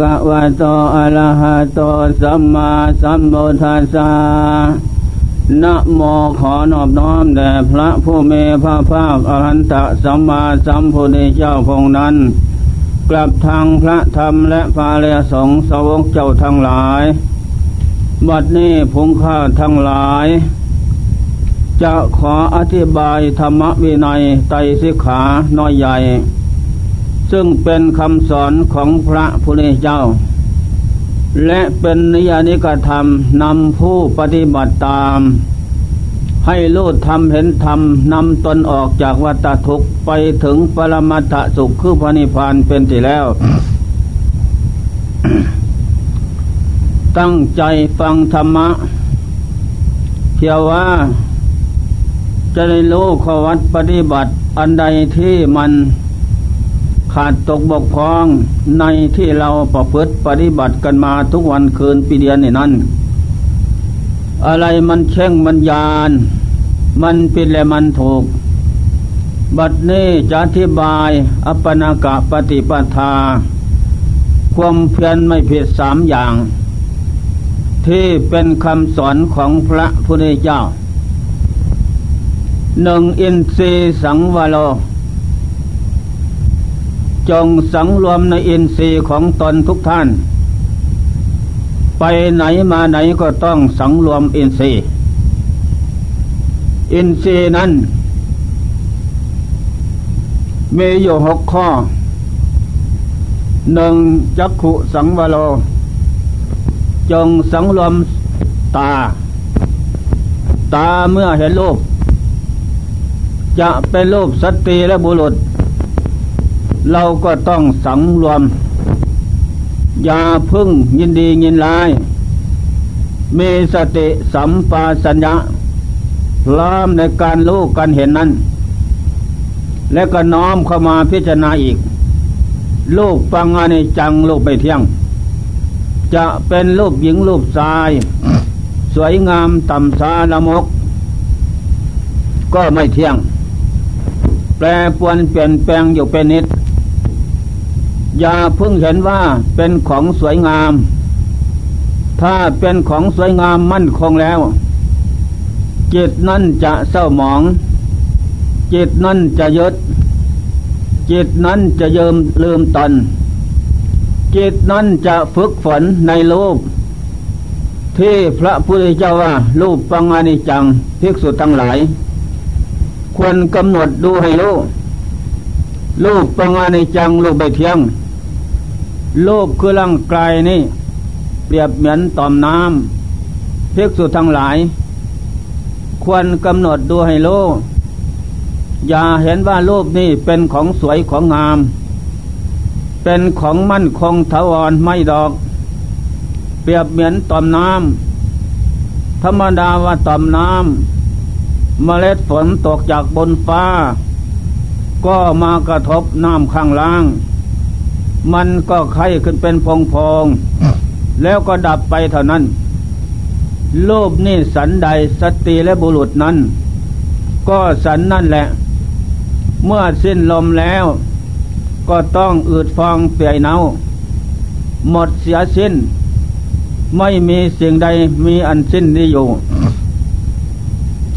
กะวะโตอะระหะโตสัมมาสัมพุทธัสสะนะโมขอนอบน้อมแด่พระผู้มีพระภาคอรหันตสัมมาสัมพุทธเจ้าพงนั้น กลับทางพระธรรมและพาเรสงสาวกเจ้าทั้งหลาย บัดนี้พงข้าทั้งหลาย จะขออธิบายธรรมวินัยไตรสิกขาน้อยใหญ่ ซึ่งเป็นคำสอนของพระพุทธเจ้า และเป็นนิยานิกธรรมนำผู้ปฏิบัติตาม ให้รู้ธรรมเห็นธรรมนำตนออกจากวัฏทุกข์ไปถึงปรมัตถสุขคือพระนิพพานเป็นที่แล้ว ตั้งใจฟังธรรมะเพียงว่า จะได้รู้ขวัดปฏิบัติอันใดที่มัน ขาดตกบกพร่องในที่เราประพฤติปฏิบัติกันมาทุกวันคืนปีเดียนนี่นั้น อะไรมันเช่งมันยาน มันผิดและมันถูก บัดนี้จะอธิบายอัปปนากะปฏิปทา ความเพียรไม่ผิดสามอย่าง ที่เป็นคำสอนของพระพุทธเจ้าหนึ่งอินทรีสังวโล จงสังรวมในอินทรีย์ของตนทุกท่าน ไปไหนมาไหนก็ต้องสังรวมอินทรีย์ อินทรีย์นั้นมีอยู่หกข้อหนึ่งจักขุสังวโลจงสังรวมตา ตาเมื่อเห็นรูปจะเป็นรูปสตรีและบุรุษ เราก็ต้องสังรวม อย่าพึ่งยินดียินร้ายมีสติสัมปาสัญญะล้อมในการรู้การเห็นนั้น และก็น้อมเข้ามาพิจารณาอีก ลูกปังอานิจังลูกไปเที่ยง จะเป็นรูปหญิงรูปชาย สวยงามต่ำสาละมก ก็ไม่เที่ยง แปรปวนเปลี่ยนแปลงอยู่เป็นนิด อย่าเพิ่งเห็นว่าเป็นของสวยงาม ถ้าเป็นของสวยงามมั่นคงแล้ว จิตนั้นจะเศร้าหมอง จิตนั้นจะยึดจิตนั้นจะเยิมลืมตน จิตนั้นจะฝึกฝนในรูป ที่พระพุทธเจ้าว่ารูปปังอานิจังภิกษุทั้งหลาย ควรกำหนดดูให้รู้รูปปังอานิจังรูปใบเที่ยง โลกคือร่างกายนี่ เปรียบเหมือนต่อมน้ำภิกษุทั้งหลาย ควรกำหนดดูให้โลก อย่าเห็นว่ารูปนี่เป็นของสวยของงาม เป็นของมั่นคงถาวรไม่ดอก เปรียบเหมือนต่อมน้ำธรรมดาว่าต่อมน้ำเมล็ดฝนตกจากบนฟ้า ก็มากระทบน้ำข้างล่าง มันก็ไข้ขึ้นเป็นพองพองแล้วก็ดับไปเท่านั้นโลภนี่สันใดสติและบุรุษนั้น ก็สันนั่นแหละ เมื่อสิ้นลมแล้ว ก็ต้องอืดฟองเปียเนา หมดเสียสิ้น ไม่มีสิ่งใดมีอันสิ้นนี้อยู่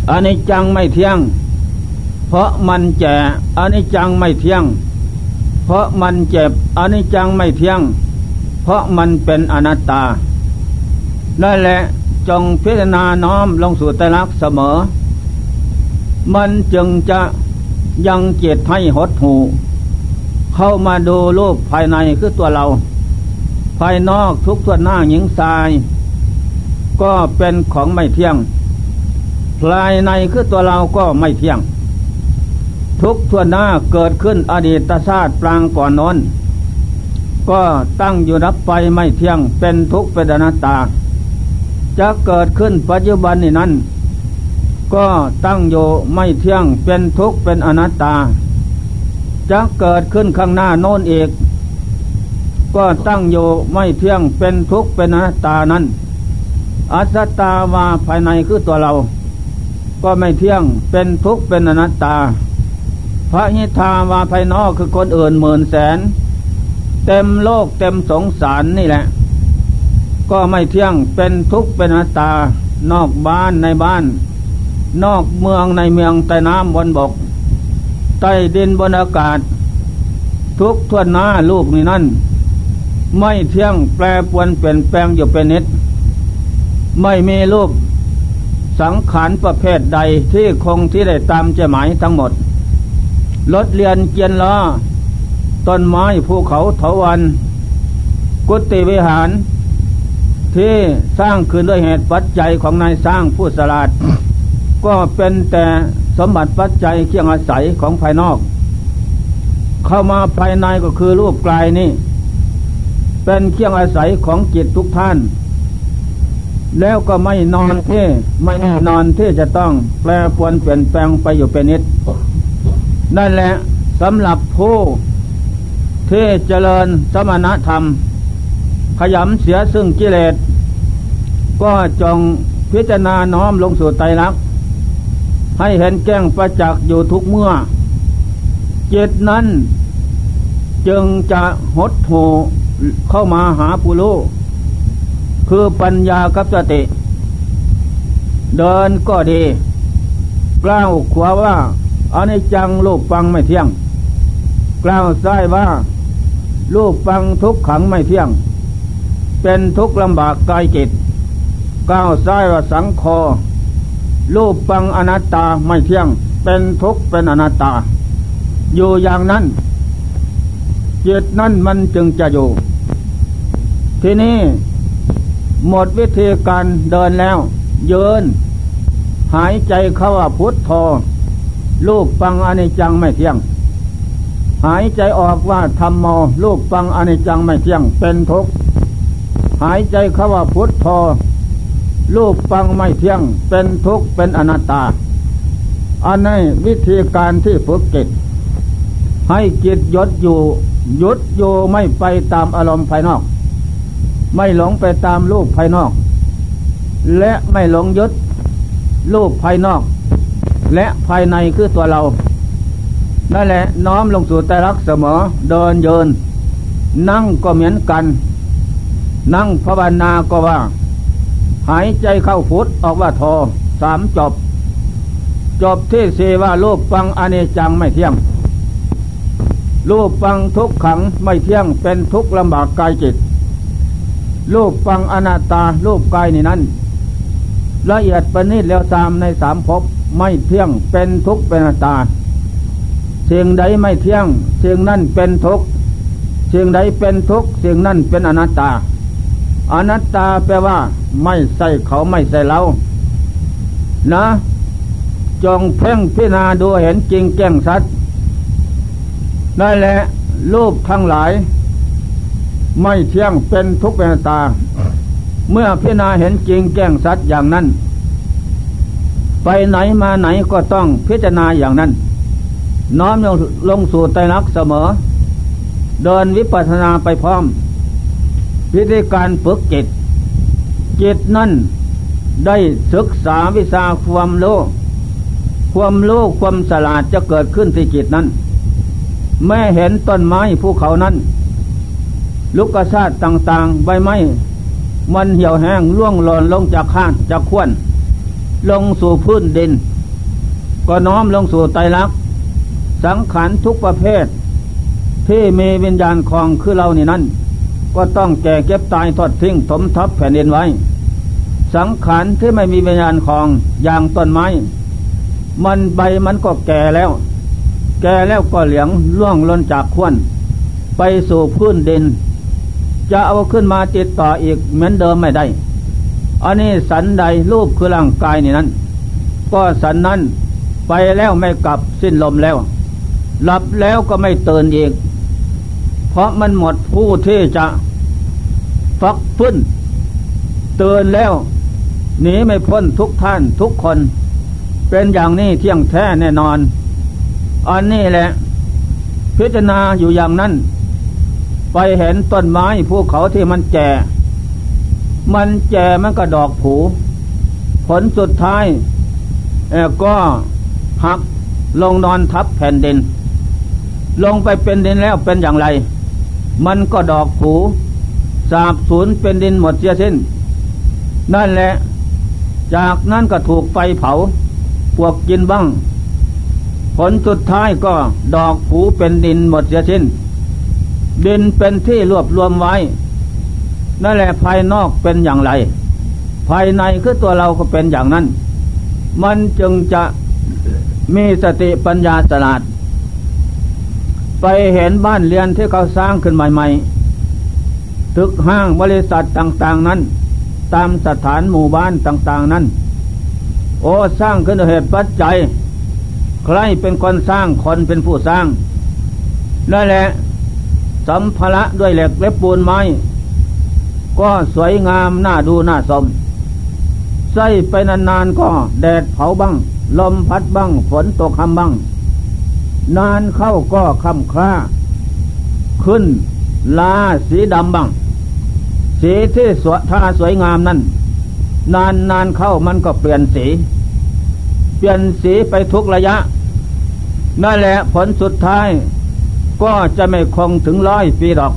อันนี้จังไม่เที่ยง เพราะมันแก่อันนี้จังไม่เที่ยง เพราะมันเจ็บอนิจจังไม่เที่ยง เพราะมันเป็นอนัตตานั่นแหละจงพิจารณาน้อมลงสู่ตลักเสมอ มันจึงจะยังเจตให้หดหู เข้ามาดูรูปภายในคือตัวเรา ภายนอกทุกตัวหน้าหญิงทราย ก็เป็นของไม่เที่ยง ภายในคือตัวเราก็ไม่เที่ยง ทุกทั่วหน้าเกิดขึ้นอดีตชาติปรางก่อนนอนก็ตั้งอยู่รับไปไม่เที่ยงเป็นทุกข์เป็นอนัตตา จะเกิดขึ้นปัจจุบันนี้นั้น ก็ตั้งอยู่ไม่เที่ยงเป็นทุกข์เป็นอนัตตา จะเกิดขึ้นข้างหน้าโน้นอีกก็ตั้งอยู่ไม่เที่ยงเป็นทุกข์เป็นอนัตตานั้น อัตตาวาภายในคือตัวเรา ก็ไม่เที่ยงเป็นทุกข์เป็นอนัตตา พระหิทาวาภายนอกคือคนอื่นหมื่นแสน เต็มโลกเต็มสงสารนี่แหละ ก็ไม่เที่ยงเป็นทุกข์เป็นอนัตตานอกบ้านในบ้าน นอกเมืองในเมืองใต้น้ำบนบก ใต้ดินบนอากาศ ทุกทวนหน้าลูกนี่นั่น ไม่เที่ยงแปรปวนเปลี่ยนแปลงอยู่เป็นนิด ไม่มีรูปสังขารประเภทใดที่คงที่ได้ตามเจหมายทั้งหมด รถเรียนเกียนล้อต้นไม้ภูเขาเถาวัน กุฏิวิหาร ที่สร้างขึ้นด้วยเหตุปัจจัยของนายสร้างผู้สลาด ก็เป็นแต่สมบัติปัจจัยเครื่องอาศัยของภายนอก เข้ามาภายในก็คือรูปกลายนี่ เป็นเครื่องอาศัยของจิตทุกท่าน แล้วก็ไม่นอนที่ไม่แน่นอนที่จะต้องแปรปวนเปลี่ยนแปลงไปอยู่เป็นนิด นั่นแหละสำหรับผู้ที่เจริญสมณธรรม ขยำเสียซึ่งกิเลส ก็จงพิจารณาน้อมลงสู่ไตรลักษณ์ให้เห็นแก้งประจักษ์อยู่ทุกเมื่อ เจตนั้น จึงจะหดหูเข้ามาหาผู้รู้คือปัญญากับสติ เดินก็ดี กล้าวขวาว่า อันนี้จังลูกฟังไม่เที่ยง กล้าวซ้ว่าลูกฟังทุกขังไม่เที่ยง เป็นทุกลำบากกายจิตก้าวซ้ว่าสังคอรูปฟังอนัตตาไม่เที่ยง เป็นทุกเป็นอนัตตา อยู่อย่างนั้นจิตนั้นมันจึงจะอยู่ ทีนี้หมดวิธีการเดินแล้ว เยิน หายใจเข้าว่าพุทธโธ รูปฟังอนิจจังไม่เที่ยง หายใจออกว่าธรรมโมลูกฟังอนิจจังไม่เที่ยง เป็นทุกข์หายใจเข้าว่าพุทโธลูกฟังไม่เที่ยง เป็นทุกข์เป็นอนัตตา อันนี้วิธีการที่ฝึกจิตให้จิตยดอยู่ยุดอยู่ไม่ไปตามอารมณ์ภายนอก ไม่หลงไปตามลูกภายนอก และไม่หลงยึดลูกภายนอก และภายในคือตัวเรานั่นแหละน้อมลงสู่ใจรักเสมอ เดินเยิน นั่งก็เหมือนกัน นั่งภาวนาก็ว่า หายใจเข้าฟุตออกว่าทอสามจบ จบที่สีว่ารูปฟังอเนจังไม่เที่ยงรูปฟังทุกขังไม่เที่ยงเป็นทุกลำบากกายจิตรูปฟังอนาตตารูปกายนี่นั้น ละเอียดประณีตแล้วตามในสามภพ ไม่เที่ยงเป็นทุกข์เป็นอนัตตาสิ่งใดไม่เที่ยงสิ่งนั้นเป็นทุกข์สิ่งใดเป็นทุกข์สิ่งนั้นเป็นอนัตตา อนัตตาแปลว่า ไม่ใส่เขาไม่ใส่เรานะ จงเพ่งพิจารณาดูเห็นจริงแจ้งสัตว์นั่นแหละรูปทั้งหลาย ไม่เที่ยงเป็นทุกข์เป็นตา เมื่อพิจารณาเห็นจริงแจ้งสัตว์อย่างนั้น ไปไหนมาไหนก็ต้องพิจารณาอย่างนั้น น้อมลงสู่ไตรลักษณ์เสมอ เดินวิปัสสนาไปพร้อม วิธีการฝึกจิต จิตนั่นได้ศึกษาวิชาความโลความโลความสลาดจะเกิดขึ้นที่จิตนั้น แม่เห็นต้นไม้ภูเขานั้นลุกกระชาติต่างๆ ใบไม้ มันเหี่ยวแห้งล่วงหล่นลงจากข้านจากขวน ลงสู่พื้นดิน ก็น้อมลงสู่ไตรลักษณ์สังขารทุกประเภท ที่มีวิญญาณคลองคือเรานี่นั้นก็ต้องแก่เก็บตายทอดทิ้งถมทับแผ่นดินไว้ สังขารที่ไม่มีวิญญาณคลองอย่างต้นไม้ มันใบมันก็แก่แล้ว แก่แล้วก็เหลียงล่วงล้นจากขวนไปสู่พื้นดิน จะเอาขึ้นมาติดต่ออีกเหมือนเดิมไม่ได้ อันนี้สันใดรูปคือร่างกายนี่นั้น ก็สันนั้นไปแล้วไม่กลับสิ้นลมแล้ว หลับแล้วก็ไม่ตื่นอีก เพราะมันหมดผู้ที่จะฟักฟื้นเตื่นแล้วหนีไม่พ้นทุกท่านทุกคน เป็นอย่างนี้เที่ยงแท้แน่นอน อันนี้แหละ พิจารณาอยู่อย่างนั้น ไปเห็นต้นไม้ภูเขาที่มันแก่ มันแก่มันก็ดอกผู ผลสุดท้ายก็หักลงนอนทับแผ่นดิน ลงไปเป็นดินแล้วเป็นอย่างไร มันก็ดอกผูสาบสูญเป็นดินหมดเสียสิ้น นั่นแหละ จากนั้นก็ถูกไฟเผา พวกกินบ้าง ผลสุดท้ายก็ดอกผูเป็นดินหมดเสียสิ้น ดินเป็นที่รวบรวมไว้ นั่นแหละภายนอกเป็นอย่างไร ภายในคือตัวเราก็เป็นอย่างนั้น มันจึงจะมีสติปัญญาสลาด ไปเห็นบ้านเรียนที่เขาสร้างขึ้นใหม่ๆตึกห้างบริษัทต่างๆนั้น ตามสถานหมู่บ้านต่างๆนั้น โอ้สร้างขึ้นเหตุปัจจัย ใครเป็นคนสร้างคนเป็นผู้สร้างนั่นแหละสัมภาระด้วยเหล็กและปูนไม้ ก็สวยงามน่าดูน่าสมใส่ไปนานๆก็แดดเผาบ้าง ลมพัดบ้าง ฝนตกคำบ้าง นานเข้าก็คำคล้า ขึ้นลาสีดำบ้าง สีที่สวยท่าสวยงามนั้น นานนานเข้ามันก็เปลี่ยนสี เปลี่ยนสีไปทุกระยะ นั่นแหละผลสุดท้าย ก็จะไม่คงถึงร้อยปีดอก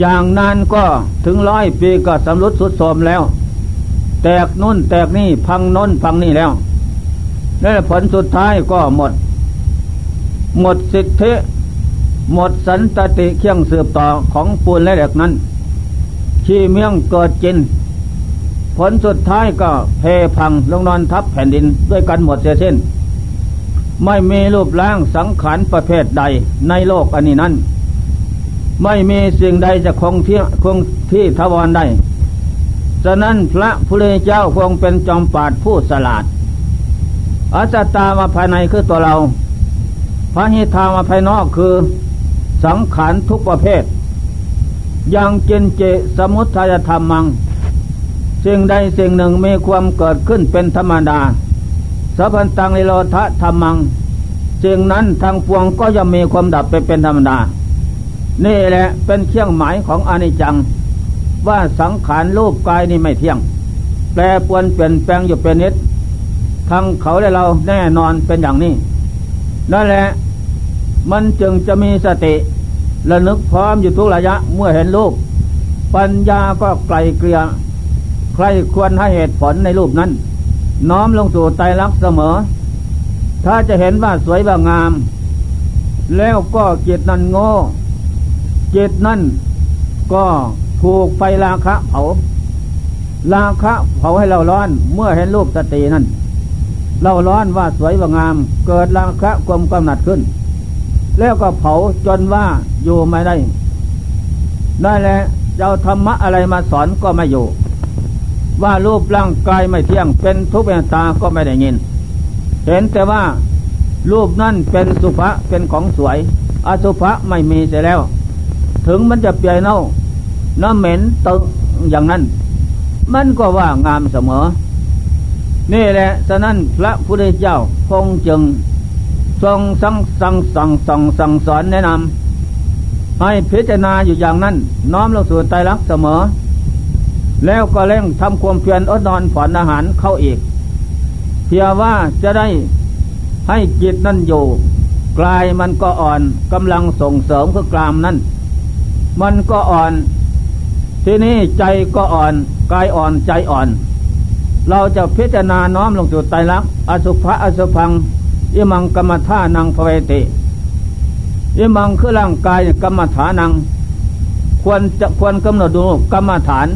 อย่างนานก็ถึงร้อยปีก็สำรุดสุดโทมแล้ว แตกนุ่นแตกนี่พังน้นพังนี่แล้วและผลสุดท้ายก็หมด หมดสิทธิหมดสันตติเคียงสืบต่อของปูนและเหล็กนั้น ขี้เมี่ยงเกิดจิน ผลสุดท้ายก็เพพังลงนอนทับแผ่นดินด้วยกันหมดเสียสิ้น ไม่มีรูปร่างสังขารประเภทใดในโลกอันนี้นั้น ไม่มีสิ่งใดจะคงที่คงที่ทวารได้ ฉะนั้นพระพุทธเจ้าคงเป็นจอมปาดผู้สลาดอัจตามาภายในคือตัวเรา พระหิทามาภายนอกคือ สังขารทุกประเภทอย่างเจนเจสมุทัยธรรมัง สิ่งใดสิ่งหนึ่งมีความเกิดขึ้นเป็นธรรมดาสัพพันตังนิโรธธรรมังสิ่งนั้นทางปวงก็ย่อมมีความดับไปเป็นธรรมดา นี่แหละเป็นเครื่องหมายของอนิจจัง ว่าสังขารรูปกายนี่ไม่เที่ยง แปรปวนเปลี่ยนแปลงอยู่เป็นนิดทั้งเขาและเราแน่นอนเป็นอย่างนี้นั่นแหละมันจึงจะมีสติระนึกพร้อมอยู่ทุกระยะเมื่อเห็นรูป ปัญญาก็ไกลเกลียใครควรให้เหตุผลในรูปนั้น น้อมลงสู่ใจรักเสมอ ถ้าจะเห็นว่าสวยว่างาม แล้วก็จิตนั้นโง่ จิตนั้นก็ถูกไฟราคะเผา ราคะเผาให้เราร้อน เมื่อเห็นรูปสตินั้นเล่าร้อนว่าสวยว่างาม เกิดราคะความกำหนัดขึ้น แล้วก็เผาจนว่าอยู่ไม่ได้ ได้แล้วเจ้าธรรมะอะไรมาสอนก็ไม่อยู่ ว่ารูปร่างกายไม่เที่ยง เป็นทุกข์เป็นตาก็ไม่ได้ยิน เห็นแต่ว่ารูปนั่นเป็นสุภะเป็นของสวย อสุภะไม่มีเสียแล้ว ถึงมันจะเปียเน่าน้ำเหม็นตึงอย่างนั้น มันก็ว่างามเสมอ นี่แหละฉะนั้นพระพุทธเจ้าคงจึงทรงสั่งสั่งสั่งสั่งสั่งสอนแนะนำให้พิจารณาอยู่อย่างนั้น น้อมลงสู่ใจรักเสมอ แล้วก็เร่งทำความเพียรอดนอนผ่อนอาหารเข้าอีก เพียว่าจะได้ให้จิตนั่นอยู่กลายมันก็อ่อนกำลังส่งเสริมคือกลามนั่น มันก็อ่อน ทีนี้ใจก็อ่อนกายอ่อนใจอ่อน เราจะพิจารณาน้อมลงสู่ไตรลักษณ์อสุภะอสุพังอิมังกรรมท่านังภเวติอิมังคือร่างกายกรรมฐานัง ควรจะควรกำหนดดูกรรมฐาน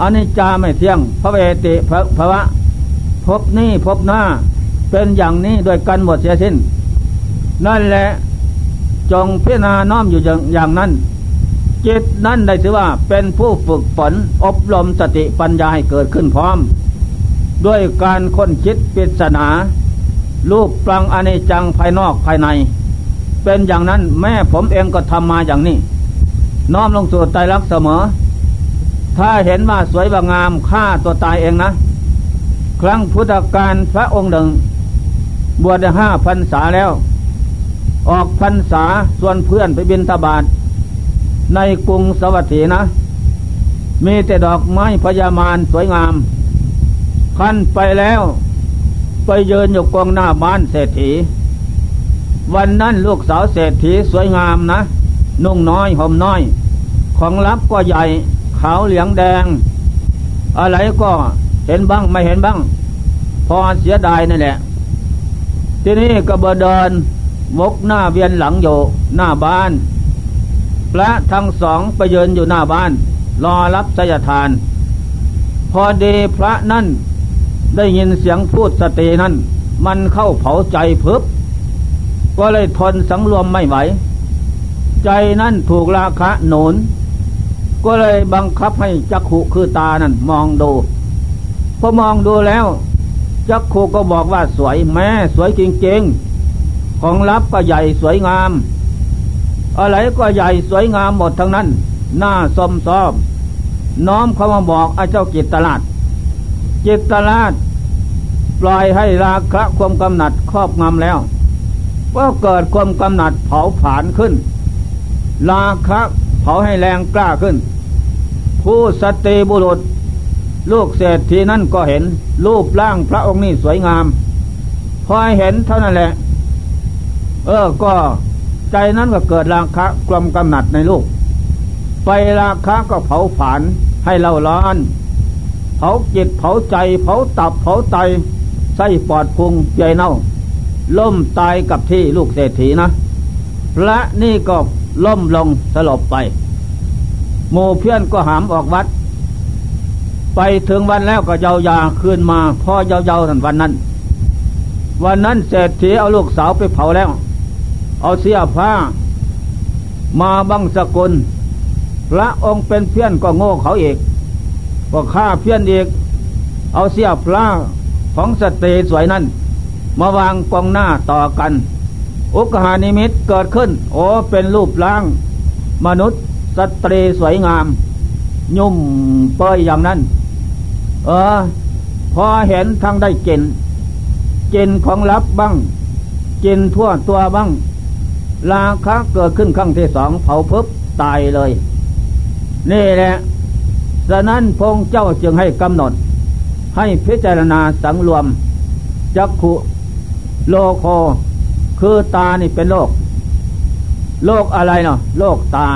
อันนี้จาไม่เที่ยงพระเวติพระภวะพบนี้พบหน้า เป็นอย่างนี้โดยกันหมดเสียสิ้น นั่นแหละจงพิจารณาน้อมอยู่อย่างนั้น จิตนั่นได้ถือว่าเป็นผู้ฝึกฝนอบรมสติปัญญาให้เกิดขึ้นพร้อม ด้วยการค้นคิดปริศนารูปปลังอนิจังภายนอกภายใน เป็นอย่างนั้นแม่ผมเองก็ทำมาอย่างนี้ น้อมลงสู่ใจรักเสมอ ถ้าเห็นว่าสวยว่างามฆ่าตัวตายเองนะ ครั้งพุทธกาลพระองค์หนึ่ง บวชได้ห้าพรรษาแล้ว ออกพรรษาส่วนเพื่อนไปบินทบาท ในกรุงสวัสดีนะ มีแต่ดอกไม้พญามารสวยงาม ขั้นไปแล้ว ไปเยินอยู่กองหน้าบ้านเศรษฐี วันนั้นลูกสาวเศรษฐีสวยงามนะ นุ่งน้อยห่มน้อย ของลับก็ใหญ่ ขาวเหลืองแดง อะไรก็เห็นบ้างไม่เห็นบ้าง พอเสียดายนั่นแหละ ที่นี้ก็เบเดินมกหน้าเวียนหลังอยู่หน้าบ้าน พระทั้งสองไปยืนอยู่หน้าบ้าน รอรับสยทาน พอดีพระนั่นได้ยินเสียงพูดสตินั้นมันเข้าเผาใจเพิบก็เลยทนสังรวมไม่ไหว ใจนั่นถูกราคะหนุนก็เลยบังคับให้จักขุคือตานั่นมองดูพอมองดูแล้ว จักขุก็บอกว่าสวยแม่สวยจริงๆ ของลับก็ใหญ่สวยงาม อะไรก็ใหญ่สวยงามหมดทั้งนั้น หน้าสมซอม น้อมเขามาบอกอาเจ้าจิตตลาด จิตตลาด ปล่อยให้ราคะความกำหนัดครอบงำแล้ว ก็เกิดความกำหนัดเผาผลาญขึ้น ราคะเผาให้แรงกล้าขึ้น ผู้สติบุรุษ ลูกเศรษฐีนั่นก็เห็น รูปร่างพระองค์นี้สวยงาม พอเห็นเท่านั้นแหละ เออก็ ใจนั้นก็เกิดราคะความกำหนัดในลูกไฟราคะก็เผาผลาญให้เราร้อน เผาจิตเผาใจ เผาตับเผาไตไส้ปอดพุงใหญ่เน่า ล่มตายกับที่ลูกเศรษฐีนะพระนี่ก็ล่มลงสลบไปโมเพี้ยนก็หามออกวัด ไปถึงวันแล้วก็เยายาคืนมาพ่อเยาๆทันวันนั้น วันนั้นเศรษฐีเอาลูกสาวไปเผาแล้ว เอาเสียผ้า มาบังสกุล พระองค์เป็นเพี้ยนก็โง่เขาเอกก็ฆ่าเพี้ยนเอกเอาเสียพระของสเตสวยนั้น มาวางกองหน้าต่อกัน อุกหานิมิตเกิดขึ้น โอ้เป็นรูปร่าง มนุษย์สตรีสวยงาม ยุ่มเปยอย่างนั้น เออ พอเห็นทั้งได้เกินกินของลับบ้างเกินทั่วตัวบ้าง ราคะเกิดขึ้นครั้งที่สองเผาพึบตายเลย นี่แหละฉะนั้นพงเจ้าจึงให้กำหนด ให้พิจารณาสังรวม จักขุโลโค คือตานี่เป็นโรคโรคอะไรเนาะโรคตา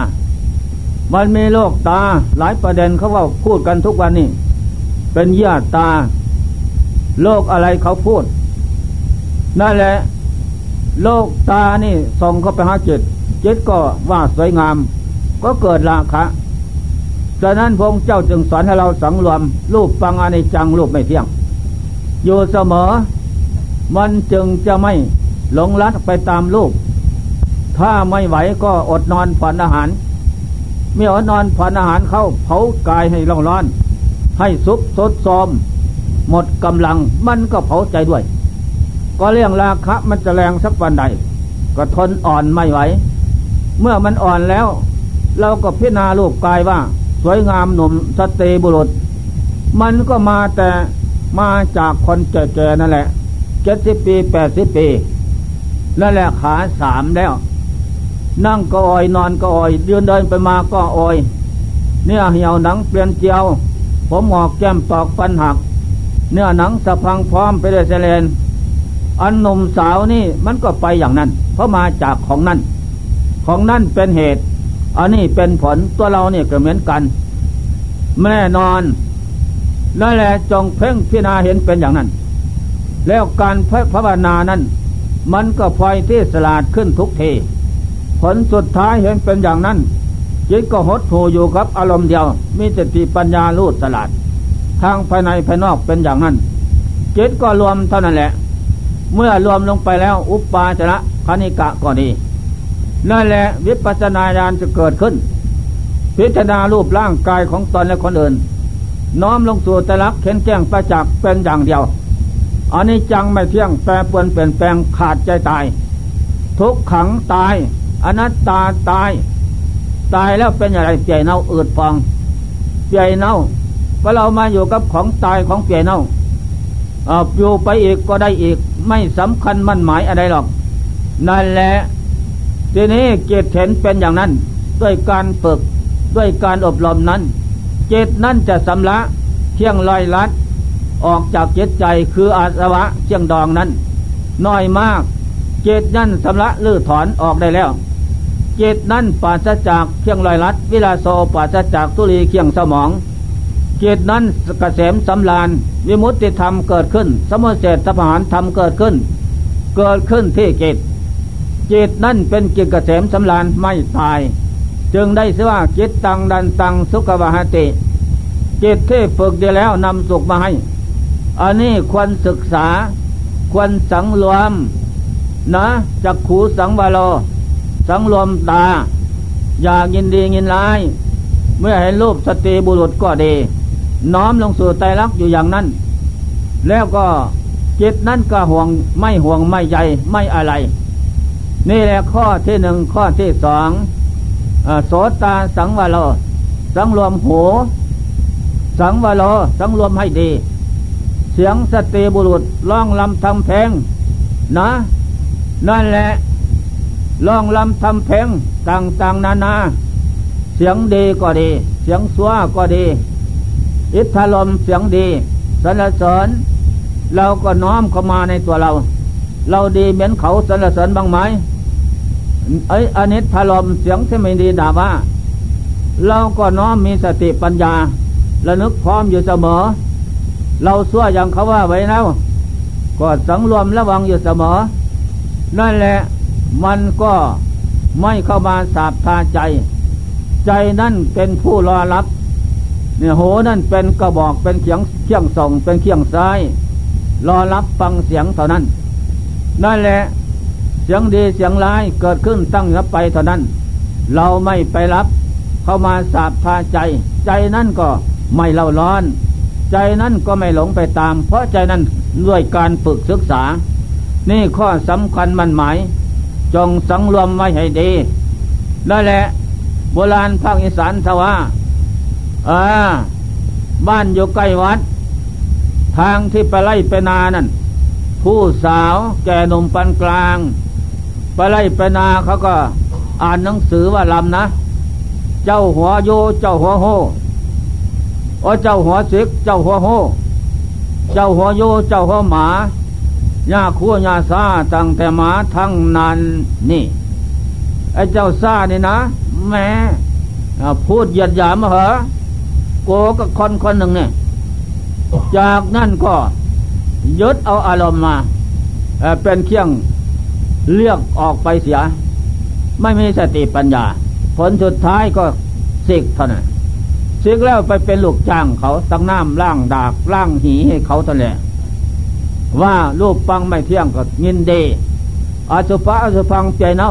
มันมีโรคตาหลายประเด็นเขาว่าพูดกันทุกวันนี่เป็นเยื่อตาโรคอะไรเขาพูด นั่นแหละ โรคตานี่ส่องเข้าไปหาจิตจิตก็ว่าสวยงาม ก็เกิดราคะฉะนั้นพงเจ้าจึงสอนให้เราสังรวมรูปฟังอนิจจังรูปไม่เที่ยง อยู่เสมอ มันจึงจะไม่หลงลัดไปตามลูกถ้าไม่ไหวก็อดนอนผ่อนอาหารเมื่ออดนอนผ่อนอาหารเข้าเผากายให้ร้อนร้อน ให้ซุบซดซอม หมดกำลังมันก็เผาใจด้วย ก็เรื่องราคะมันจะแรงสักวันใด ก็ทนอ่อนไม่ไหว เมื่อมันอ่อนแล้ว เราก็พิจารณารูปกายว่า สวยงามหนุ่มสเตบุรุษ มันก็มาแต่มาจากคนแก่ๆนั่นแหละเจ็ดสิบปีแปดสิบปีนั่นแหละขาสามแล้ว นั่งก็อ่อยนอนก็อ่อยเดินเดินไปมาก็อ่อยเนื้อเหี่ยวหนังเปลี่ยนเจียว ผมหมอกแก้มตอกฟันหัก เนื้อหนังสะพังพร้อมไปด้วยเสลน อันหนุ่มสาวนี่มันก็ไปอย่างนั้น เพราะมาจากของนั่น ของนั่นเป็นเหตุ อันนี้เป็นผลตัวเราเนี่ยก็เหมือนกันแน่นอนนั่นแหละจงเพ่งพิจารณาเห็นเป็นอย่างนั้น แล้วการภาวนานั้น มันก็พลอยที่สลาดขึ้นทุกทีผลสุดท้ายเห็นเป็นอย่างนั้นจิตก็หดหูอยู่กับอารมณ์เดียว มีสติปัญญาลูดสลาดทางภายในภายนอกเป็นอย่างนั้นจิตก็รวมเท่านั้นแหละ เมื่อรวมลงไปแล้วอุปปาจระคณิกะก็ดีนั่นแหละวิปัสสนาญาณจะเกิดขึ้น พิจารณารูปร่างกายของตนและคนอื่น น้อมลงสู่ตะลักเข็นแจ้งประจักษ์เป็นอย่างเดียวอันนี้จังไม่เที่ยงแปรปวนเปลี่ยนแปลงขาดใจตาย ทุกขังตาย อนัตตาตาย ตายแล้วเป็นอะไรเปียเน่าอืดฟองเปียเน่าพอเรามาอยู่กับของตายของเปียเน่าอยู่ไปอีกก็ได้อีก ไม่สำคัญมั่นหมายอะไรหรอก นั่นแหละทีนี้เจตเห็นเป็นอย่างนั้น ด้วยการฝึกด้วยการอบรมนั้น เจตนั้นจะสำละเที่ยงลอยลัด ออกจากเจตใจคืออาสวะเชียงดองนั้น น้อยมาก เจตนั้นสำระลื้อถอนออกได้แล้วจิตนั่นปราศจากเครื่องลอยลัด วิลาโซปราศจากทุลีเคียงสมอง จิตนั้นกเกษมสำลานวิมุตติธรรมเกิดขึ้น สมุเศรษฐประหารธรรมเกิดขึ้น เกิดขึ้นที่จิตจิตนั่นเป็นจิตเกษมสำลานไม่ตาย จึงได้ชื่อว่าจิตตังดันตังสุขวหติ จิตที่ฝึกดีแล้วนำสุขมาให้ อันนี้ควรศึกษา ควรสังรวม นะจักขูสังวาโลสังรวมตา อยากยินดียินร้าย เมื่อเห็นรูปสติบุรุษก็ดี น้อมลงสู่ใจรักอยู่อย่างนั้น แล้วก็จิตนั้นก็ห่วงไม่ห่วงไม่ใยไม่อะไร นี่แหละข้อที่หนึ่งข้อที่สองโสตาสังวโลสังรวมหูสังวโลสังรวมให้ดี เสียงสติบุรุษร้องลำทำเพลงนะ นั่นแหละร้องลำทำเพลงต่างๆนานา เสียงดีก็ดี เสียงสัวก็ดี อิทธลมเสียงดีสรรเสริญเราก็น้อมเข้ามาในตัวเรา เราดีเหมือนเขาสรรเสริญบ้างไหมไอ้อนิทาลมเสียงที่ไม่ดีด่าว่า เราก็น้อมมีสติปัญญาระนึกพร้อมอยู่เสมอ เราสั่วอย่างเขาว่าไว้แล้วก็สังรวมระวังอยู่เสมอ นั่นแหละมันก็ไม่เข้ามาสาบทาใจ ใจนั่นเป็นผู้รอรับ เนี่ยโหนั่นเป็นกระบอกเป็นเขียงเขียงส่งเป็นเขียงซ้าย รอรับฟังเสียงเท่านั้น นั่นแหละ เสียงดีเสียงร้ายเกิดขึ้นตั้งรับไปเท่านั้น เราไม่ไปรับ เข้ามาสาบทาใจ ใจนั่นก็ไม่เล่าร้อน ใจนั่นก็ไม่หลงไปตาม เพราะใจนั้นด้วยการฝึกศึกษา นี่ข้อสำคัญมันหมาย จงสังรวมไว้ให้ดีนั่นแหละโบราณภาคอีสานทว่า อ่าบ้านอยู่ใกล้วัด ทางที่ไปไล่ไปนานั่น ผู้สาวแก่นมปันกลาง ไปไล่ไปนาเขาก็อ่านหนังสือว่าลำนะ เจ้าหัวโย เจ้าหัวโฮโอเจ้าหัวสิก เจ้าหัวโฮเจ้าหัวโย เจ้าหัวหมาหญ้าคู่หญ้าซาตั้งแต่หมาทั้งนั้นนี่ไอ้เจ้าซานี่นะ แม่พูดหยัดหยามเหรอ โกกับคนคนหนึ่งเนี่ยจากนั่นก็ยึดเอาอารมณ์มาเป็นเครื่องเลือกออกไปเสีย ไม่มีสติปัญญา ผลสุดท้ายก็สิกเท่านั้นสิกแล้วไปเป็นลูกจ้างเขาตั้งน้ำล่างดากล่างหีให้เขาเท่านั้นว่ารูปฟังไม่เที่ยงก็ยินดีอาสุภะอาสุพังใจเน่า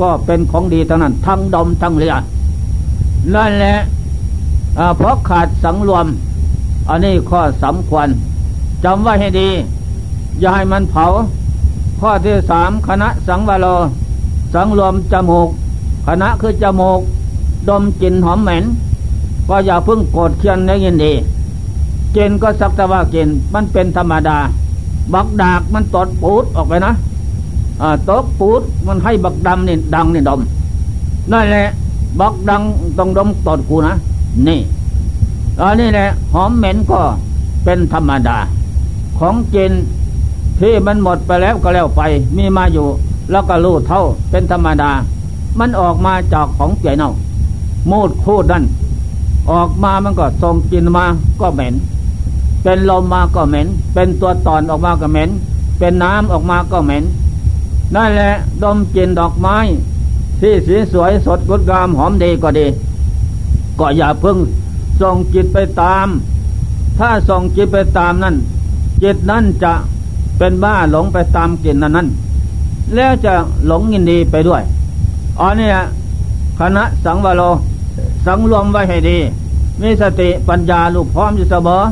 ก็เป็นของดีทั้งนั้น ทั้งดมทั้งเลียนั่นแหละ เพราะขาดสังรวม อันนี้ข้อสำคัญจำไว้ให้ดี อย่าให้มันเผา ข้อที่สามคณะสังวโลสังรวมจมูก คณะคือจมูก ดมกลิ่นหอมเหม็น ก็อย่าเพึ่งโกรธเคียนในยินดีกินก็สักแต่ว่ากินมันเป็นธรรมดา บักดากมันตดปูดออกไปนะอ่าตกปูดมันให้บักดำนี่ดังนี่ดมนั่นแหละบักดังต้องดมตดกูนะ นี่อันนี้แหละหอมเหม็นก็เป็นธรรมดา ของกินที่มันหมดไปแล้วก็แล้วไป มีมาอยู่ แล้วก็รู้เท่าเป็นธรรมดา มันออกมาจากของเปียเน่ามูดคูดนั่นออกมามันก็ส่งกินมาก็เหม็น เป็นลมมาก็เหม็น เป็นตัวตอนออกมาก็เหม็น เป็นน้ำออกมาก็เหม็นนั่นแหละดมกลิ่นดอกไม้ ที่สีสวยสดงดงามหอมดีก็ดี ก็อย่าเพิ่งส่งจิตไปตาม ถ้าส่งจิตไปตามนั่นจิตนั่นจะเป็นบ้าหลงไปตามกลิ่นนั้นนั้นแล้วจะหลงยินดีไปด้วยอันนี้คณะสังวโรสังรวมไว้ให้ดี มีสติปัญญาลูกพร้อมอยู่เสมอ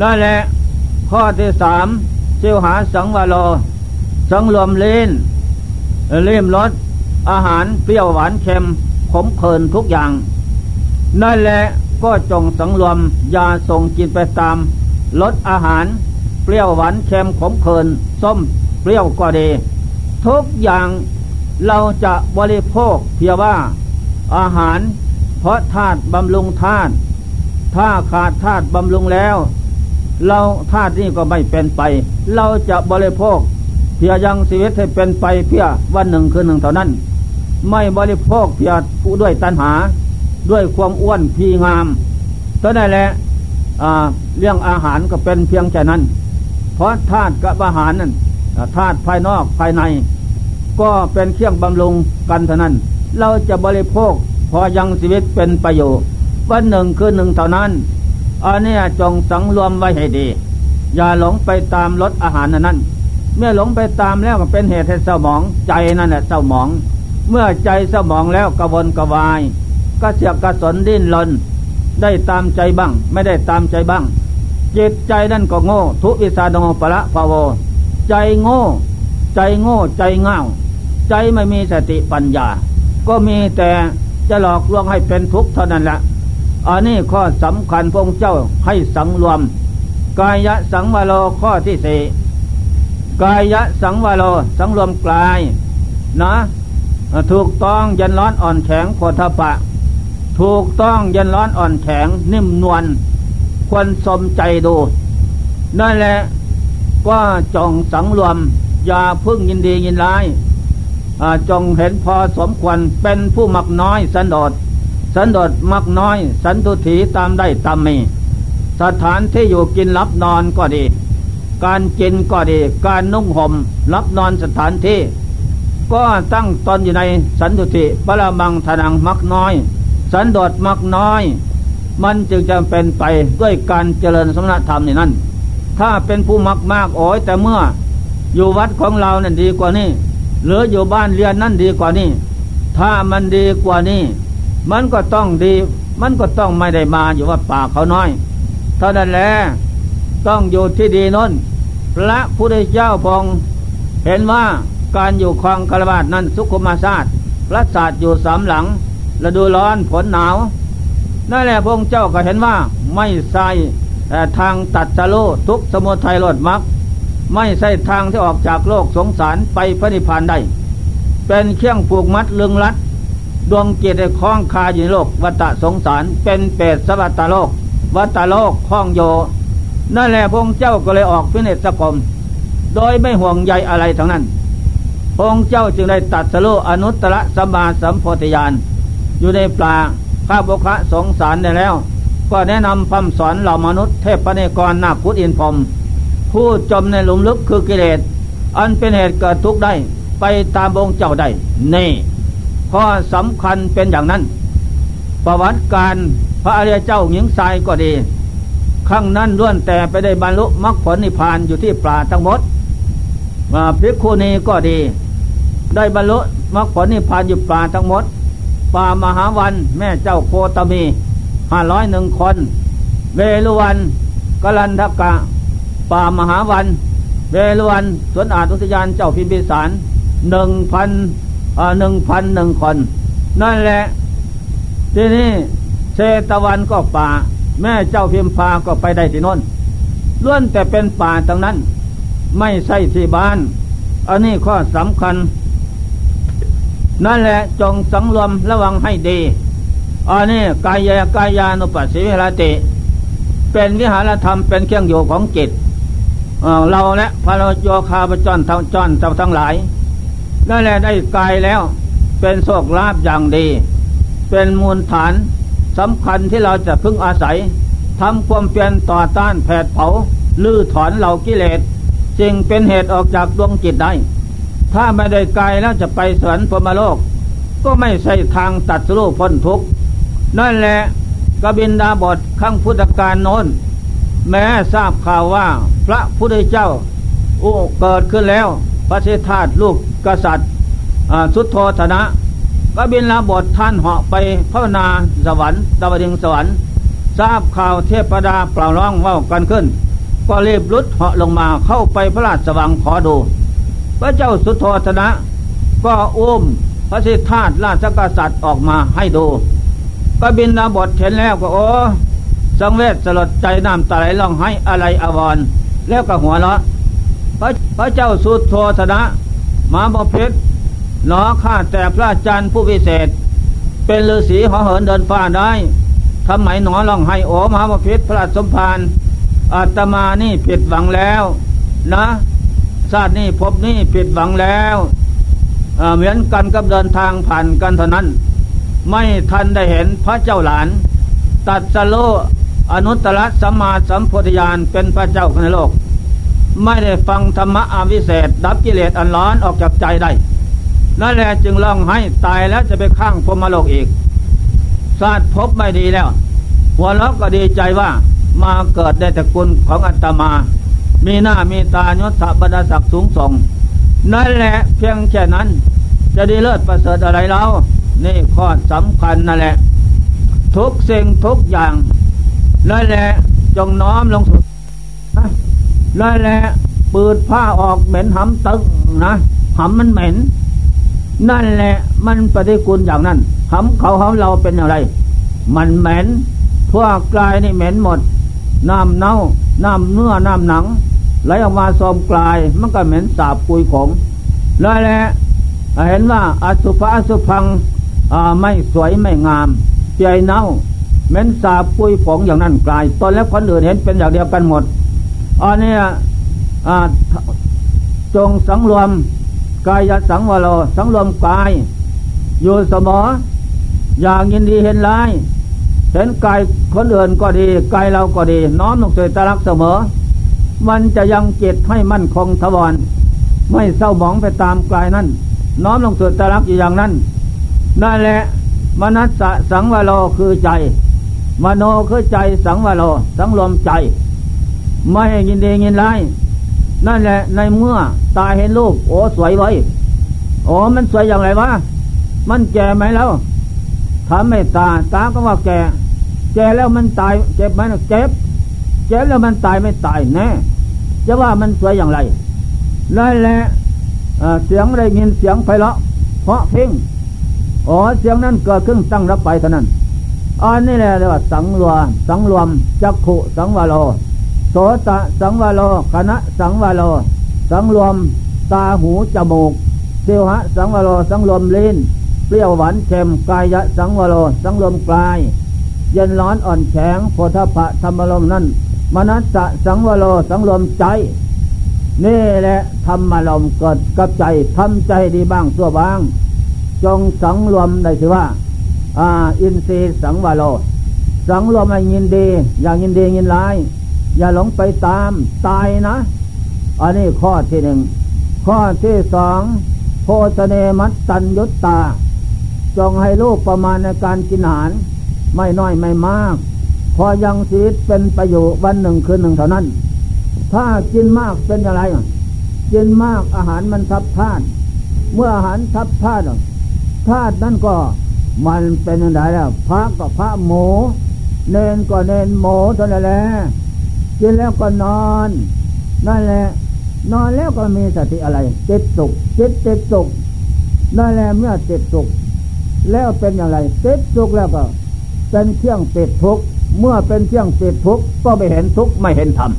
นั่นแหละข้อที่สามเสียวหาสังวาโลสังรวมเลนเล่มรสอาหารเปรี้ยวหวานเค็มขมเคินทุกอย่าง นั่นแหละก็จงสังรวมยาส่งกินไปตามลดอาหาร เปรี้ยวหวานเค็มขมเคินส้มเปรี้ยวก็ดี ทุกอย่างเราจะบริโภคเพียงว่า อาหาร เพราะธาตุบำรุงธาตุถ้าขาดธาตุบำรุงแล้ว เราธาตุนี้ก็ไม่เป็นไป เราจะบริโภคเพียยังชีวิตให้เป็นไปเพื่อวันหนึ่งคืนหนึ่งเท่านั้น ไม่บริโภคเพียรผู้ด้วยตัณหา ด้วยความอ้วนพีงามเท่านั้นแหละเรื่องอาหารก็เป็นเพียงแค่นั้น เพราะธาตุกับอาหารนั่นธาตุภายนอกภายใน ก็เป็นเครื่องบำรุงกันเท่านั้น เราจะบริโภคพอยังชีวิตเป็นประโยชน์วันหนึ่งคือหนึ่งเท่านั้นอันนี้จงสังรวมไว้ให้ดี อย่าหลงไปตามรสอาหารนั้น เมื่อหลงไปตามแล้วก็เป็นเหตุให้เศร้าหมองใจนั่นแหละเศร้าหมอง เมื่อใจเศร้าหมองแล้วกระวนกระวาย ก็เสียกกระสนดิ้นรนได้ตามใจบ้าง ไม่ได้ตามใจบ้าง จิตใจนั่นก็โง่ ทุวิสาโนปละภาวใจโง่ ใจโง่ใจเง่าใจไม่มีสติปัญญา ก็มีแต่จะหลอกลวงให้เป็นทุกข์เท่านั้นแหละอันนี้ข้อสำคัญพระองค์เจ้าให้สังรวม กายะสังวโลข้อที่สี่กายะสังวโลสังรวมกายนะถูกต้องยันร้อนอ่อนแข็งโคทปะ ถูกต้องยันร้อนอ่อนแข็งนิ่มนวลควรสมใจดูนั่นแหละก็จงสังรวม อย่าพึ่งยินดียินร้ายจงเห็นพอสมควรเป็นผู้มักน้อย สันโดษสันโดษมักน้อย สันตุถีตามได้ตามมี สถานที่อยู่กินรับนอนก็ดี การกินก็ดี การนุ่งห่มรับนอนสถานที่ ก็ตั้งตนอยู่ในสันตุถิปรมังทนังมักน้อย สันโดษมักน้อย มันจึงจะเป็นไปด้วยการเจริญสมณธรรมนี่นั่นถ้าเป็นผู้มักมากโอ้ยแต่เมื่ออยู่วัดของเรานั่นดีกว่านี้หรืออยู่บ้านเรียนนั่นดีกว่านี้ ถ้ามันดีกว่านี้ มันก็ต้องดี มันก็ต้องไม่ได้มาอยู่ว่าป่าเขาน้อย เท่านั้นแหละต้องอยู่ที่ดีนั้นพระพุทธเจ้าพองเห็นว่าการอยู่คลองกระบาดนั้นสุขุมาศาสตร์พระศาสตร์อยู่สามหลัง ฤดูร้อนฝนหนาวนั่นแหละพระองค์เจ้าก็เห็นว่าไม่ใช่ทางตัดสโลทุกสมุทัยรดมักไม่ใช่ทางที่ออกจากโลกสงสารไปพระนิพพานได้ เป็นเครื่องผูกมัดลึงรัด ดวงจิตได้คล้องคาอยู่ในโลกวัฏสงสารเป็นเปรตสวัตโลก วัฏโลกคล้องโย นั่นแหละพงเจ้าก็เลยออกพิเนศกรมโดยไม่ห่วงใยอะไรทั้งนั้นพงเจ้าจึงได้ตัดสโลอนุตตรสมาสัมโพธิญาณ อยู่ในปลาข้าบุคะสงสารได้แล้ว ก็แนะนำคำสอนเหล่ามนุษย์เทพเนกรนาคุตอินพรมผู้จมในหลุมลึกคือกิเลสอันเป็นเหตุเกิดทุกข์ได้ ไปตามองเจ้าได้นี่ข้อสำคัญเป็นอย่างนั้น ประวัติการพระอริยเจ้าหญิงทรายก็ดีข้างนั้นล้วนแต่ไปได้บรรลุมรรคผลนิพพานอยู่ที่ปลาทั้งหมดมาพิคุณีก็ดี ได้บรรลุมรรคผลนิพพานอยู่ปลาทั้งหมด ป่ามหาวัน แม่เจ้าโคตมีห้าร้อยหนึ่งคน เวลุวันกลันทกะ ป่ามหาวัน เวลุวันสวนอาตุสยานเจ้าพิมพิสารหนึ่งพันหนึ่งพันหนึ่งคน นั่นแหละ ทีนี้เชตวันก็ป่า แม่เจ้าพิมพาก็ไปได้ที่นนล้วนแต่เป็นป่าตรงนั้น ไม่ใช่ที่บ้าน อันนี้ข้อสำคัญ นั่นแหละจงสังรวมระวังให้ดีอันนี้กายยกายานุปัสสิวิหรติ เป็นวิหารธรรมเป็นเครื่องอยู่ของจิตเราและพระโยคาปจอนทั้งจอนทั้งหลายนั่นแหละได้กายแล้ว เป็นโชคลาภอย่างดี เป็นมูลฐานสำคัญที่เราจะพึ่งอาศัยทำความเปลี่ยนต่อต้านแผดเผาลื้อถอนเหล่ากิเลสจึงเป็นเหตุออกจากดวงจิตได้ ถ้าไม่ได้ไกายแล้วจะไปสวรรค์พมโลก ก็ไม่ใช่ทางตัดสู้พ้นทุกข์นั่นแหละกบินดาบทขั้งพุทธการโน้น แม้ทราบข่าวว่าพระพุทธเจ้าโอ้เกิดขึ้นแล้ว พระเทธาตลูกกษัตริย์สุดโทธนะกบินลาบทท่านเหาะไปภาวนาสวรรค์ดาวดึงสวรรค์ ทราบข่าวเทพดาเปล่าร้องว่ากันขึ้น ก็เรีบรุดเหาะลงมาเข้าไปพระราชสว่างขอดู พระเจ้าสุโทธนะ ก็อุ้มพระสิทธาตุราชกษัตริย์ออกมาให้ดู ก็บินลาบทเห็นแล้วก็โอ้สังเวชสลดใจน้ำตาไหลร้องให้อะไรอววรแล้วก็หัวเราะพระพระเจ้าสุโทธนะมาบเพชรหนอข้าแต่พระอาจารย์ผู้พิเศษ เป็นฤาษีหอเหินเดินฟ้าได้ทำไมหนอลองให้โอมหาบพชรพระราชสมภารอาตมานี่ผิดหวังแล้ว นะ ชาตินี้พบนี่ผิดหวังแล้วเหมือนกันกับเดินทางผ่านกันเท่านั้น ไม่ทันได้เห็นพระเจ้าหลาน ตัดสโลอนุตตรสัมมาสัมพุทธญาณเป็นพระเจ้าในโลก ไม่ได้ฟังธรรมะอาวิเศษ ดับกิเลสอันร้อนออกจากใจได้นั่นแหละจึงร้องให้ตายแล้วจะไปข้างพมโลกอีกศาตร์พบไม่ดีแล้ว หัวเราะก็ดีใจว่ามาเกิดได้แต่คุณของอัตมา มีหน้ามีตายศบรรดาศักดิ์สูงส่งนั่นแหละเพียงแค่นั้น จะดีเลิศประเสริฐอะไรแล้ว นี่ข้อสำคัญนั่นแหละ ทุกสิ่งทุกอย่างนั่นแหละจงน้อมลงสุดนั่นแหละปืดผ้าออกเหม็นหำตึงนะหำมันเหม็น นั่นแหละมันปฏิกูลอย่างนั้นหำเขาหำเราเป็นอะไร มันเหม็นทั่วกลายนี่เหม็นหมด น้ำเน่า น้ำเนื้อน้ำหนัง ไหลออกมาซอมกลาย มันก็เหม็นสาบปุยขมนั่นแหละเห็นว่าอสุภะอสุพังไม่สวยไม่งามใจเน่าเหม็นสาบปุยผงอย่างนั้นกลาย ตอนแล้วคนอื่นเห็นเป็นอย่างเดียวกันหมดอันนี้จงสังรวมกายสังวโรสังรวมกาย อยู่เสมออย่างยินดีเห็นร้าย เห็นกายคนอื่นก็ดีกายเราก็ดี น้อมลงสู่ตรักเสมอ มันจะยังจิตให้มั่นคงทวรไม่เศร้าหมองไปตามกายนั้น น้อมลงสู่ตรักอยู่อย่างนั้นนั่นแหละมนัสสะสังวโรคือใจ มโนคือใจสังวโรสังรวมใจ ไม่ยินดียินร้ายนั่นแหละในเมื่อตาเห็นรูปโอ้สวยไว้โอ้มันสวยอย่างไรวะมันแก่ไหมแล้ว ถามไม่ตา ตาก็ว่าแก่ แก่แล้วมันตาย เจ็บไหมเจ็บ เจ็บแล้วมันตายไม่ตายแน่ จะว่ามันสวยอย่างไรนั่นแหละเสียงได้ยินเสียงไพเราะ เพราะเพ่งอ๋อเสียงนั้นเกิดขึ้นตั้งรับไปเท่านั้นอันนี้แหละเรียกว่าสังรวมสังรวมจักขุสังวาโลโสตะสังวาโลคณะสังวาโลสังรวมตาหูจมูกเสวหะสังวาโลสังรวมลิ้น เปรี้ยวหวานเค็มกายะสังวโรสังลมกาย เย็นร้อนอ่อนแข็งโพธพะธรรมลมนั่นมนัสสะสังวโรสังลมใจ นี่แหละธรรมลมเกิดกับใจทำใจดีบ้างตัวบ้าง จงสังรวมได้สิว่าอ่าอินทรีสังวโรสังรวมให้ยินดี อย่างยินดียินร้าย อย่าหลงไปตามตายนะ อันนี้ข้อที่หนึ่งข้อที่สองโพชเนมัตตัญยุตตา จงให้ลูกประมาณในการกินอาหาร ไม่น้อยไม่มาก พอยังชีวิตเป็นประโยชน์วันหนึ่งคืนหนึ่งเท่านั้น ถ้ากินมากเป็นอะไรกินมากอาหารมันทับธาตุเมื่ออาหารทับธาตุธาตุนั่นก็มันเป็นอะไรแล้วพระก็พระหมู เนนก็เนนหมูเท่านั้นแหละกินแล้วก็นอนนั่นแหละนอนแล้วก็มีสติอะไรจิตสุขจิตติดสุขนั่นแหละเมื่อจิตสุข แล้วเป็นอย่างไรติดทุกข์แล้วก็ เป็นเครื่องติดทุกข์เมื่อเป็นเครื่องติดทุกข์ก็ไม่เห็นทุกข์ไม่เห็นธรรม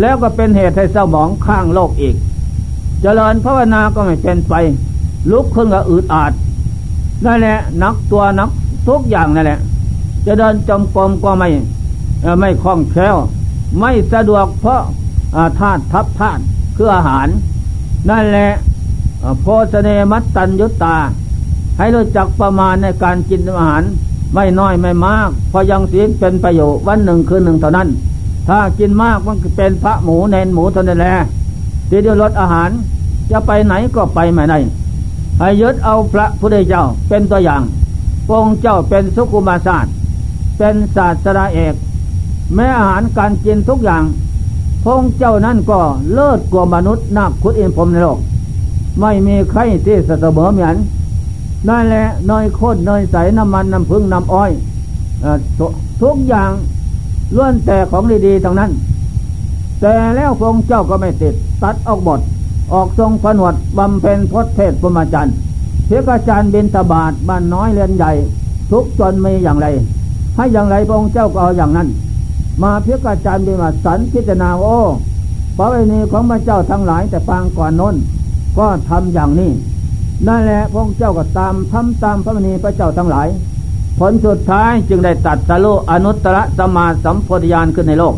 แล้วก็เป็นเหตุให้เศร้าหมองข้างโลกอีก เจริญภาวนาก็ไม่เป็นไป ลุกขึ้นก็อืดอาดนั่นแหละนักตัวนักทุกอย่างนั่นแหละ จะเดินจมกรมก็ไม่ไม่คล่องแคล่ว ไม่สะดวกเพราะธาตุทับธาตุคืออาหาร นั่นแหละโพชเนมัตตัญยุตตา ให้รู้จักประมาณในการกินอาหาร ไม่น้อยไม่มาก พอยังศีลเป็นประโยชน์วันหนึ่งคืนหนึ่งเท่านั้น ถ้ากินมากมันเป็นพระหมูเนนหมูเท่านั้นแหละทีเดียวลดอาหาร จะไปไหนก็ไปไม่ได้ให้ยึดเอาพระพุทธเจ้าเป็นตัวอย่างพงเจ้าเป็นสุขุมาศาสตร์เป็นศาสตราเอก แม้อาหารการกินทุกอย่างพงเจ้านั่นก็เลิศกว่ามนุษย์นับคุดอินพรมในโลก ไม่มีใครที่เสมอเหมือน นั่นแหละเนยข้นเนยใสน้ำมันน้ำพึ่งน้ำอ้อยทุกอย่างล้วนแต่ของดีๆทั้งนั้น แต่แล้วพงเจ้าก็ไม่ติด ตัดออกบทออกทรงผนวดบำเพ็ญพจเทศปรมาจันทร์เพียกอาจารย์บินตบาทบ้านน้อยเรียนใหญ่ ทุกจนมีอย่างไร ให้อย่างไรพระองค์เจ้าก็เอาอย่างนั้น มาเพียกอาจารย์บินมาสันพิจนาโอ้พระเวณีของพระเจ้าทั้งหลายแต่ปางก่อนน้น ก็ทำอย่างนี้ นั่นแหละพระเจ้าก็ตามทำตามพระมณีพระเจ้าทั้งหลาย ผลสุดท้ายจึงได้ตัดสโลอนุตตรสมาสัมโพธิญาณขึ้นในโลก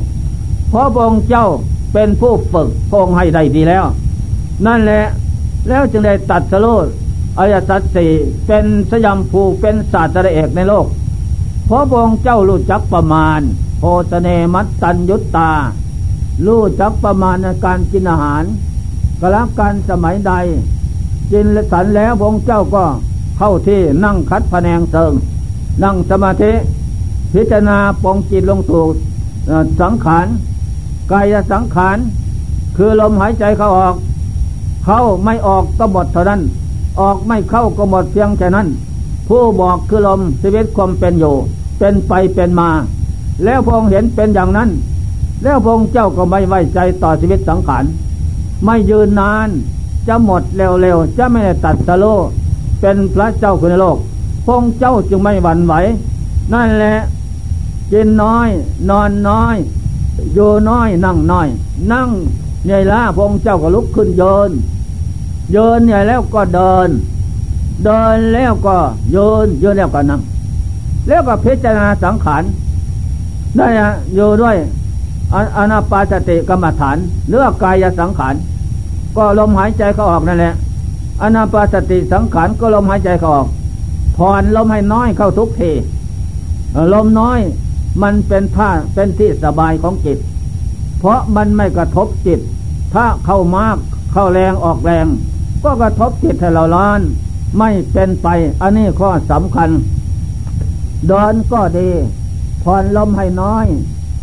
เพราะพระองค์เจ้าเป็นผู้ฝึกพงให้ได้ดีแล้ว นั่นแหละแล้วจึงได้ตัดสโลอริยสัจสี่เป็นสยามภูเป็นศาสตราเอกในโลก เพราะพระองค์เจ้ารู้จักประมาณโพสเนมัตตัญยุตตา รู้จักประมาณในการกินอาหารกลับการสมัยใด กินสันแล้วพระองค์เจ้าก็เข้าที่นั่งคัดพแนงเติงนั่งสมาธิ พิจารณาปองจิตลงถูกสังขารกายสังขารคือลมหายใจเข้าออก เข้าไม่ออกก็หมดเท่านั้น ออกไม่เข้าก็หมดเพียงแค่นั้น ผู้บอกคือลมชีวิตความเป็นอยู่ เป็นไปเป็นมา แล้วพงเห็นเป็นอย่างนั้น แล้วพงเจ้าก็ไม่ไว้ใจต่อชีวิตสังขารไม่ยืนนาน จะหมดเร็วๆ จะไม่ตัดสโล เป็นพระเจ้าคนในโลก พงเจ้าจึงไม่หวั่นไหว นั่นแหละกินน้อย นอนน้อย อยู่น้อย นั่งน้อย นั่งเหนื่อยล้าพงเจ้าก็ลุกขึ้นเยินเยินเหนื่อยแล้วก็เดิน เดินแล้วก็เยินเยินแล้วก็นั่ง แล้วก็พิจารณาสังขารได้อยู่ด้วยอนาปาสติกรรมฐานเลือกายสังขาร ก็ลมหายใจเขาออกนั่นแหละอนาปาสติสังขารก็ลมหายใจเขาออกผ่อนลมให้น้อยเข้าทุกทีลมน้อยมันเป็นท่าเป็นที่สบายของจิต เพราะมันไม่กระทบจิต ถ้าเข้ามากเข้าแรงออกแรง ก็กระทบจิตให้เราล้านไม่เป็นไป อันนี้ข้อสำคัญเดินก็ดีผ่อนลมให้น้อย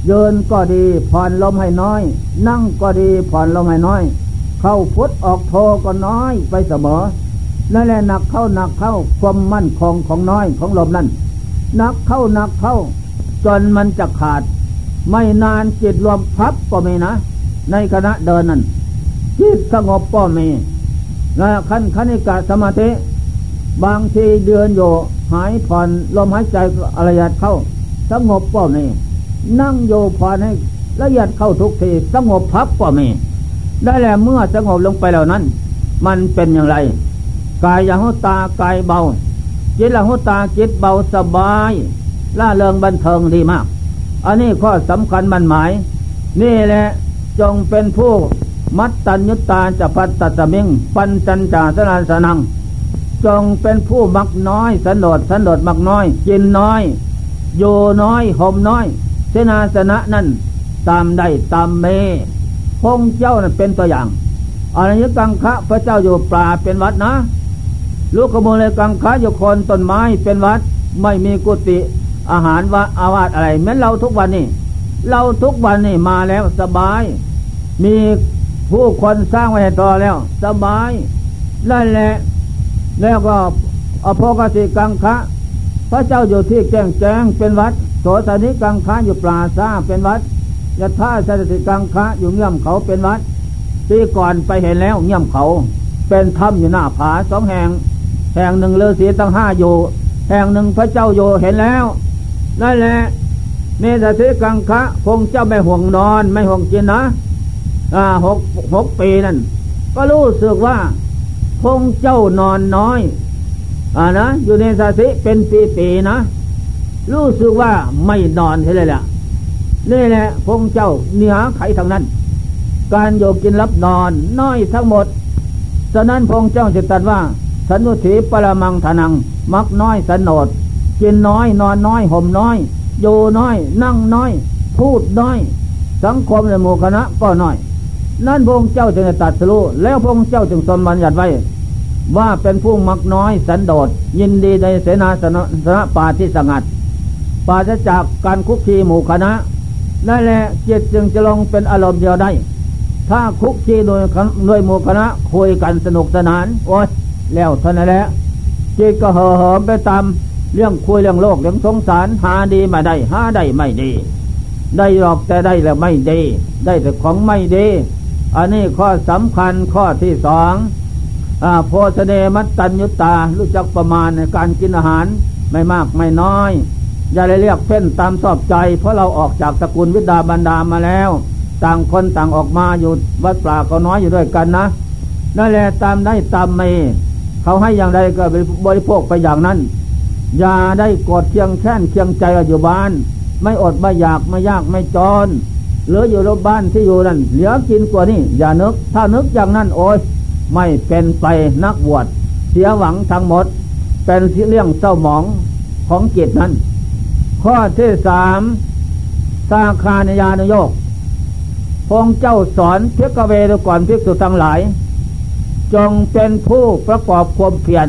เยินก็ดีผ่อนลมให้น้อย นั่งก็ดีผ่อนลมให้น้อย เข้าพุทธออกโทก็น้อยไปเสมอนั่นแหละหนักเข้าหนักเข้าความมั่นคงของน้อยของลมนั่นหนักเข้าหนักเข้า จนมันจะขาด ไม่นานจิตรวมพับก็มีนะ ในคณะเดินนั้นจิตสงบก็มีนะขั้นคณิกาสมาธิบางทีเดือนโยหายผ่อนลมหายใจอะไรยัดเข้า สงบก็มีนั่งโยผ่อนให้ละเอียดเข้าทุกทีสงบพับก็มี ได้แล้วเมื่อสงบลงไปแล้วนั้น มันเป็นอย่างไร กายอย่างหัวตากายเบา จิตละหัวตาจิตเบาสบายล่าเริงบันเทิงดีมาก อันนี้ข้อสำคัญมันหมาย นี่แหละจงเป็นผู้มัตตัญญตาจะพัตตตมิง ปัญจัญจาสนาสนัง จงเป็นผู้มักน้อยสันโดษสันโดษมักน้อย กินน้อยโยน้อยห่มน้อย เสนาสนะนั่นตามได้ตามเม พงเจ้านั่นเป็นตัวอย่างอรยกังคะพระเจ้าอยู่ป่าเป็นวัดนะ ลูกขโมยกังคะอยู่คนต้นไม้เป็นวัด ไม่มีกุฏิอาหารว่าอาวาสอะไรเหมือนเราทุกวันนี่เราทุกวันนี่มาแล้วสบาย มีผู้คนสร้างไว้ต่อแล้ว สบายนั่นแหละแล้วก็อภกติกังคะ พระเจ้าอยู่ที่แจ้งแจ้งเป็นวัดโสสนิกังคะอยู่ปราซาเป็นวัด ยะท่าสติกังคะอยู่เงี่ยมเขาเป็นวัดปีก่อนไปเห็นแล้วเงี่ยมเขา เป็นถ้ำอยู่หน้าผาสองแห่ง แห่งหนึ่งเลสีตั้งห้าอยู่แห่งหนึ่งพระเจ้าอยู่เห็นแล้วนั่นแหละเนตสิกังคะคงเจ้าไม่ห่วงนอนไม่ห่วงกินนะอ่าหกหกปีนั่นก็รู้สึกว่าคงเจ้านอนน้อยอ่านะอยู่ในสาสิเป็นปีๆนะ รู้สึกว่าไม่นอนใช่เลยแหละ นี่แหละพงเจ้าเนื้อไขทางนั้น การโยกกินรับนอนน้อยทั้งหมด ฉะนั้นพงเจ้าจะตัดว่า สันุถีปรมังทนัง มักน้อยสนดกินน้อยนอนน้อยห่มน้อยอยู่น้อย นั่งน้อย พูดน้อย สังคมในหมู่คณะก็น้อย นั่นพระเจ้าจึงตัดสู้แล้วพระเจ้าจึงสมบัญญัติไว้ว่าเป็นผู้มักน้อยสันโดษยินดีในเสนาสนะป่าที่สงัดปราศจากการคุกคีหมู่คณะ นั่นแหละจิตจึงจะลงเป็นอารมณ์เดียวได้ ถ้าคุกคีโดยโดยหมู่คณะคุยกันสนุกสนาน โอ้ยแล้วเท่านั้นแหละจิตก็เห่อเหิมไปตามเรื่องคุยเรื่องโลกเรื่องสงสารหาดีมาได้หาได้ไม่ดี ได้หรอกแต่ได้แล้วไม่ดี ได้แต่ของไม่ดี อันนี้ข้อสำคัญข้อที่สองอโพสเนมัตตัญญุตารู้จักประมาณในการกินอาหารไม่มากไม่น้อย อย่าได้เรียกเพ้นตามชอบใจ เพราะเราออกจากตระกูลวิดาบรรดามาแล้ว ต่างคนต่างออกมาอยู่วัดป่าก็น้อยอยู่ด้วยกันนะนั่นแหละตามได้ตามไม่เขาให้อย่างใดก็บริโภคไปอย่างนั้น อย่าได้กดเคียงแค้นเคียงใจอยู่บ้าน ไม่อดไม่อยากไม่ยากไม่จนหรืออยู่รบบ้านที่อยู่นั่นเหลือกินกว่านี้อย่านึก ถ้านึกอย่างนั้นโอ้ยไม่เป็นไปนักบวชเสียหวังทั้งหมด เป็นเรื่องเศร้าหมองของจิตนั้น ข้อที่สามสาคานยานโยกพงเจ้าสอนเพิกเวรก่อนพิกษุทั้งหลาย จงเป็นผู้ประกอบความเพียร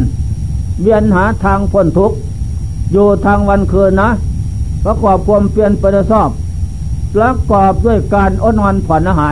เวียนหาทางพ้นทุกข์อยู่ทางวันคืนนะ ประกอบความเพียรประสอบประกอบด้วยการอดนอนผ่อนอาหาร